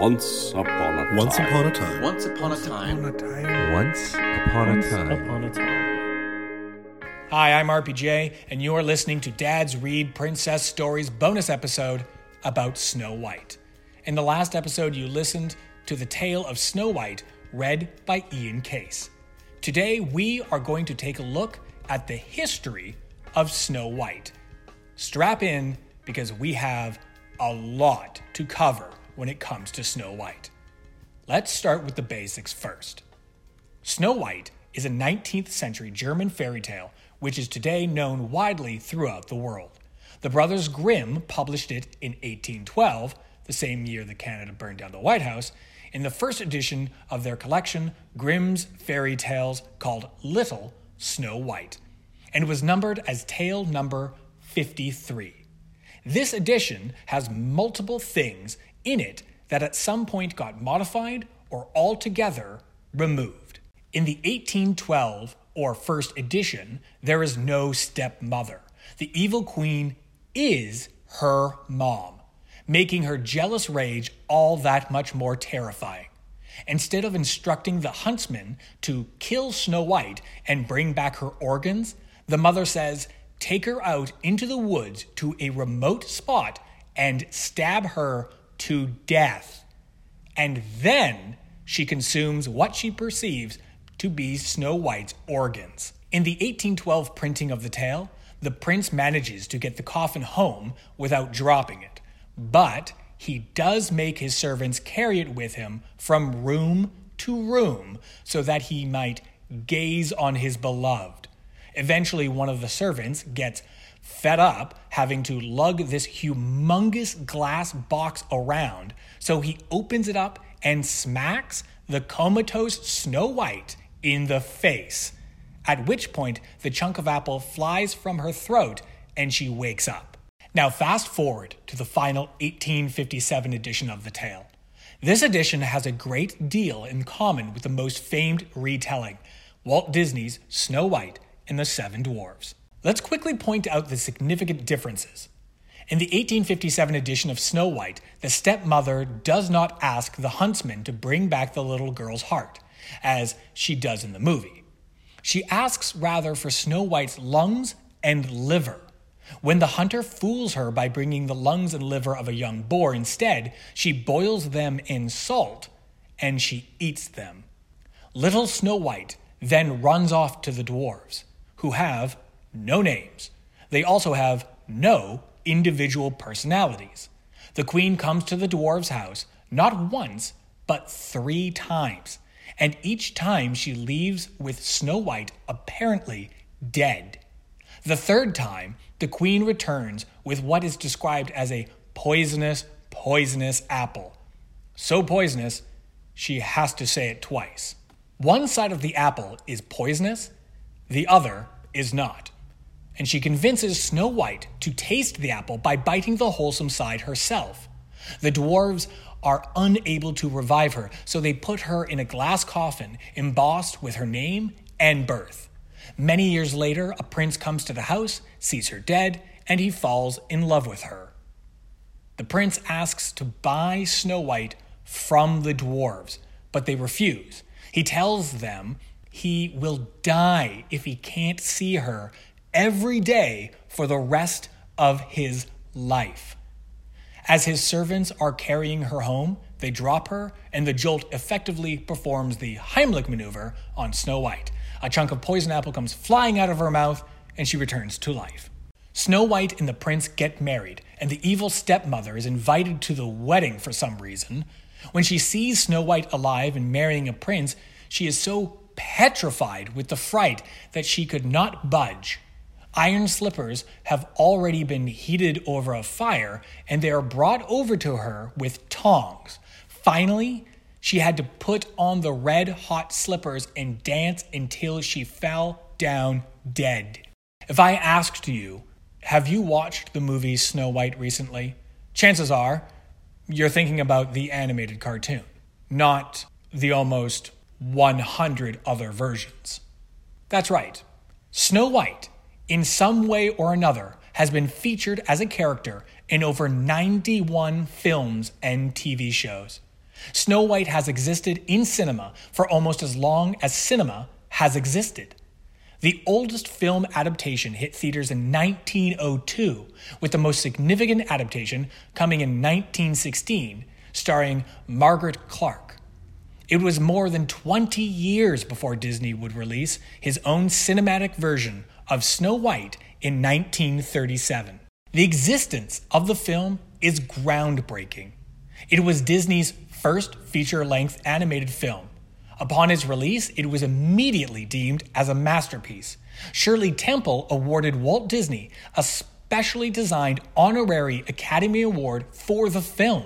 Once upon a Once time. upon a time. Once upon a time. Once upon a time. upon a time. Hi, I'm RPJ, and you're listening to Dad's Read Princess Stories bonus episode about Snow White. In the last episode, you listened to the tale of Snow White read by Ian Case. Today, we are going to take a look at the history of Snow White. Strap in because we have a lot to cover when it comes to Snow White. Let's start with the basics first. Snow White is a 19th century German fairy tale which is today known widely throughout the world. The brothers Grimm published it in 1812, the same year that Canada burned down the White House, in the first edition of their collection, Grimm's Fairy Tales, called Little Snow White, and was numbered as tale number 53. This edition has multiple things in it that at some point got modified or altogether removed. In the 1812 or first edition, there is no stepmother. The evil queen is her mom, making her jealous rage all that much more terrifying. Instead of instructing the huntsman to kill Snow White and bring back her organs, the mother says, Take her out into the woods to a remote spot and stab her to death. And then she consumes what she perceives to be Snow White's organs. In the 1812 printing of the tale, the prince manages to get the coffin home without dropping it, but he does make his servants carry it with him from room to room so that he might gaze on his beloved. Eventually, one of the servants gets fed up having to lug this humongous glass box around, so he opens it up and smacks the comatose Snow White in the face. At which point, the chunk of apple flies from her throat and she wakes up. Now, fast forward to the final 1857 edition of the tale. This edition has a great deal in common with the most famed retelling Walt Disney's Snow White and the Seven Dwarfs. Let's quickly point out the significant differences. In the 1857 edition of Snow White, the stepmother does not ask the huntsman to bring back the little girl's heart, as she does in the movie. She asks rather for Snow White's lungs and liver. When the hunter fools her by bringing the lungs and liver of a young boar instead, she boils them in salt and she eats them. Little Snow White then runs off to the dwarves, who have no names. They also have no individual personalities. The queen comes to the dwarves' house not once, but three times, and each time she leaves with Snow White apparently dead. The third time, the queen returns with what is described as a poisonous, poisonous apple. So poisonous, she has to say it twice. One side of the apple is poisonous, the other is not. And she convinces Snow White to taste the apple by biting the wholesome side herself. The dwarves are unable to revive her, so they put her in a glass coffin embossed with her name and birth. Many years later, a prince comes to the house, sees her dead, and he falls in love with her. The prince asks to buy Snow White from the dwarves, but they refuse. He tells them he will die if he can't see her every day for the rest of his life. As his servants are carrying her home, they drop her, and the jolt effectively performs the Heimlich maneuver on Snow White. A chunk of poison apple comes flying out of her mouth, and she returns to life. Snow White and the prince get married, and the evil stepmother is invited to the wedding for some reason. When she sees Snow White alive and marrying a prince, she is so petrified with the fright that she could not budge. Iron slippers have already been heated over a fire, and they are brought over to her with tongs. Finally, she had to put on the red hot slippers and dance until she fell down dead. If I asked you, have you watched the movie Snow White recently? Chances are you're thinking about the animated cartoon, not the almost 100 other versions. That's right. Snow White, in some way or another, has been featured as a character in over 91 films and TV shows. Snow White has existed in cinema for almost as long as cinema has existed. The oldest film adaptation hit theaters in 1902, with the most significant adaptation coming in 1916, starring Margaret Clark. It was more than 20 years before Disney would release his own cinematic version of Snow White in 1937. The existence of the film is groundbreaking. It was Disney's first feature length animated film. Upon its release, it was immediately deemed as a masterpiece. Shirley Temple awarded Walt Disney a specially designed honorary Academy Award for the film,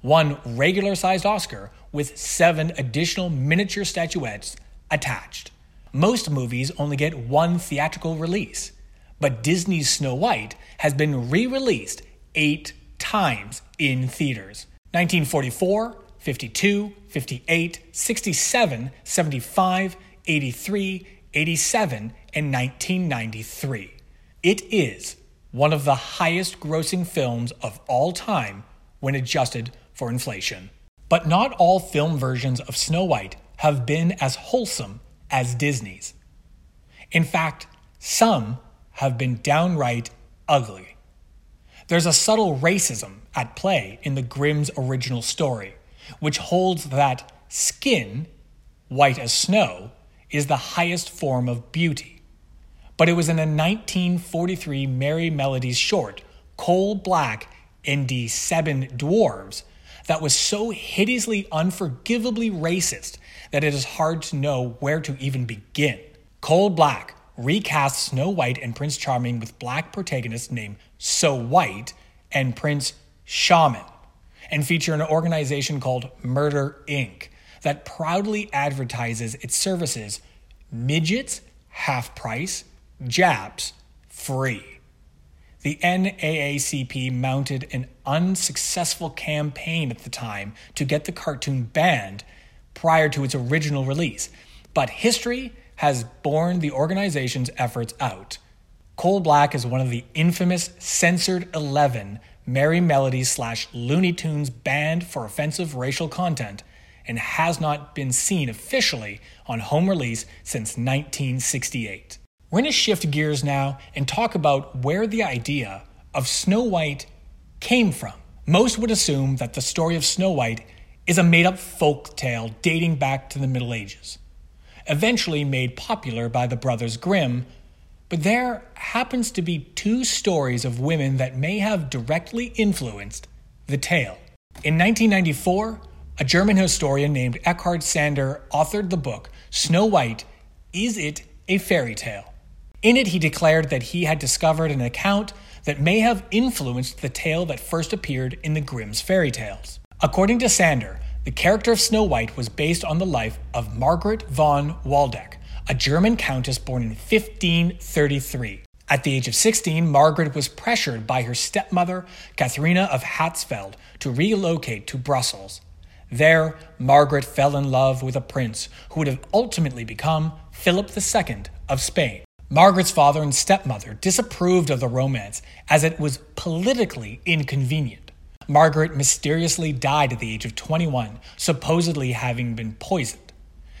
one regular sized Oscar with seven additional miniature statuettes attached. Most movies only get one theatrical release, but Disney's Snow White has been re released eight times in theaters 1944, 52, 58, 67, 75, 83, 87, and 1993. It is one of the highest grossing films of all time when adjusted for inflation. But not all film versions of Snow White have been as wholesome as Disney's. In fact, some have been downright ugly. There's a subtle racism at play in the Grimm's original story, which holds that skin, white as snow, is the highest form of beauty. But it was in a 1943 Merrie Melodies short, Coal Black and the Seven Dwarves, that was so hideously, unforgivably racist that it is hard to know where to even begin. Coal Black recast Snow White and Prince Charming with black protagonists named So White and Prince Shaman, and feature an organization called Murder Inc. that proudly advertises its services midgets, half price, Japs, free the NAACP mounted an unsuccessful campaign at the time to get the cartoon banned prior to its original release, but history has borne the organization's efforts out. Coal Black is one of the infamous censored 11 Merrie Melodies slash Looney Tunes banned for offensive racial content and has not been seen officially on home release since 1968. We're going to shift gears now and talk about where the idea of Snow White came from. Most would assume that the story of Snow White is a made up folk tale dating back to the Middle Ages, eventually made popular by the Brothers Grimm. But there happens to be two stories of women that may have directly influenced the tale. In 1994, a German historian named Eckhard Sander authored the book Snow White Is It a Fairy Tale? In it, he declared that he had discovered an account that may have influenced the tale that first appeared in the Grimm's fairy tales. According to Sander, the character of Snow White was based on the life of Margaret von Waldeck, a German countess born in 1533. At the age of 16, Margaret was pressured by her stepmother, Katharina of Hatzfeld, to relocate to Brussels. There, Margaret fell in love with a prince who would have ultimately become Philip II of Spain. Margaret's father and stepmother disapproved of the romance as it was politically inconvenient. Margaret mysteriously died at the age of 21, supposedly having been poisoned.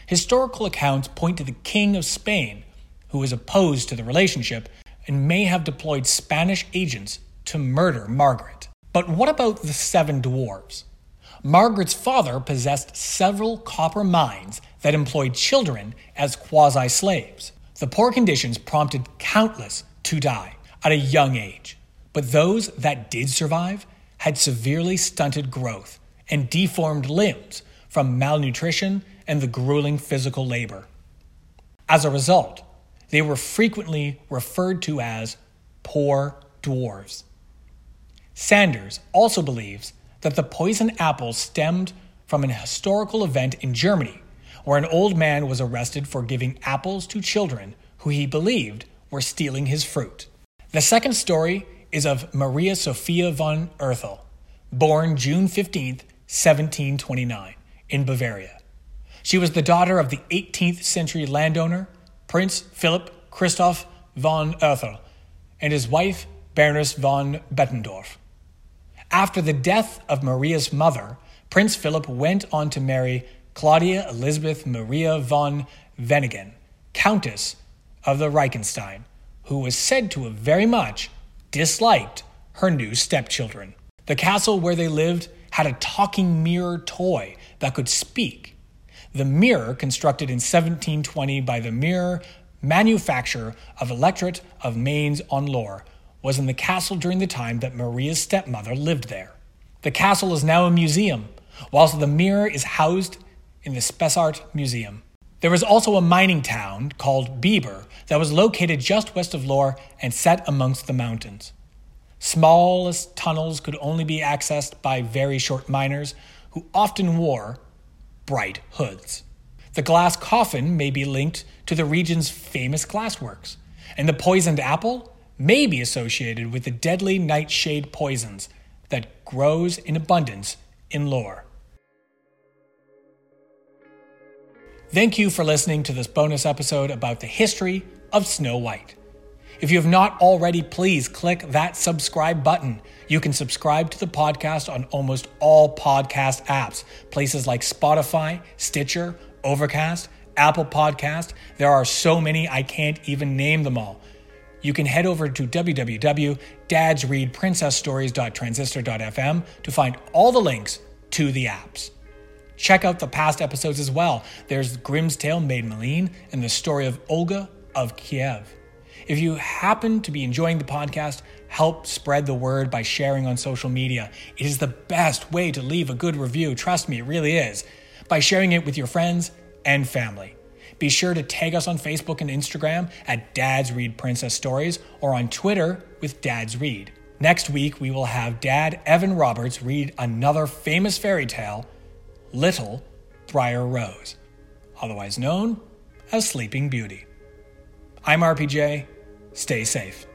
Historical accounts point to the King of Spain, who was opposed to the relationship and may have deployed Spanish agents to murder Margaret. But what about the seven dwarves? Margaret's father possessed several copper mines that employed children as quasi slaves. The poor conditions prompted countless to die at a young age, but those that did survive had severely stunted growth and deformed limbs from malnutrition and the grueling physical labor. As a result, they were frequently referred to as poor dwarves. Sanders also believes that the poison apple stemmed from an historical event in Germany where an old man was arrested for giving apples to children who he believed were stealing his fruit. The second story is of Maria Sophia von Erthal, born June 15, 1729, in Bavaria. She was the daughter of the 18th century landowner, Prince Philip Christoph von Erthal, and his wife, Baroness von Bettendorf. After the death of Maria's mother, Prince Philip went on to marry Claudia Elizabeth Maria von Venningen, Countess of the Reichenstein, who was said to have very much disliked her new stepchildren. The castle where they lived had a talking mirror toy that could speak. The mirror, constructed in 1720 by the mirror manufacturer of Electorate of Mainz on Lohr, was in the castle during the time that Maria's stepmother lived there. The castle is now a museum, whilst the mirror is housed in the Spessart Museum. There was also a mining town called Bieber that was located just west of Lohr and set amongst the mountains. Smallest tunnels could only be accessed by very short miners who often wore bright hoods. The glass coffin may be linked to the region's famous glassworks, and the poisoned apple may be associated with the deadly nightshade poisons that grows in abundance in Lohr. Thank you for listening to this bonus episode about the history of Snow White. If you have not already, please click that subscribe button. You can subscribe to the podcast on almost all podcast apps, places like Spotify, Stitcher, Overcast, Apple Podcast. There are so many I can't even name them all. You can head over to www.dadsreadprincessstories.transistor.fm to find all the links to the apps. Check out the past episodes as well. There's Grimm's Tale Maid Maleen and the story of Olga of Kiev. If you happen to be enjoying the podcast, help spread the word by sharing on social media. It is the best way to leave a good review. Trust me, it really is. By sharing it with your friends and family. Be sure to tag us on Facebook and Instagram at Dads Read Princess Stories or on Twitter with Dads Read. Next week, we will have Dad Evan Roberts read another famous fairy tale, Little Briar Rose, otherwise known as Sleeping Beauty. I'm RPJ. Stay safe.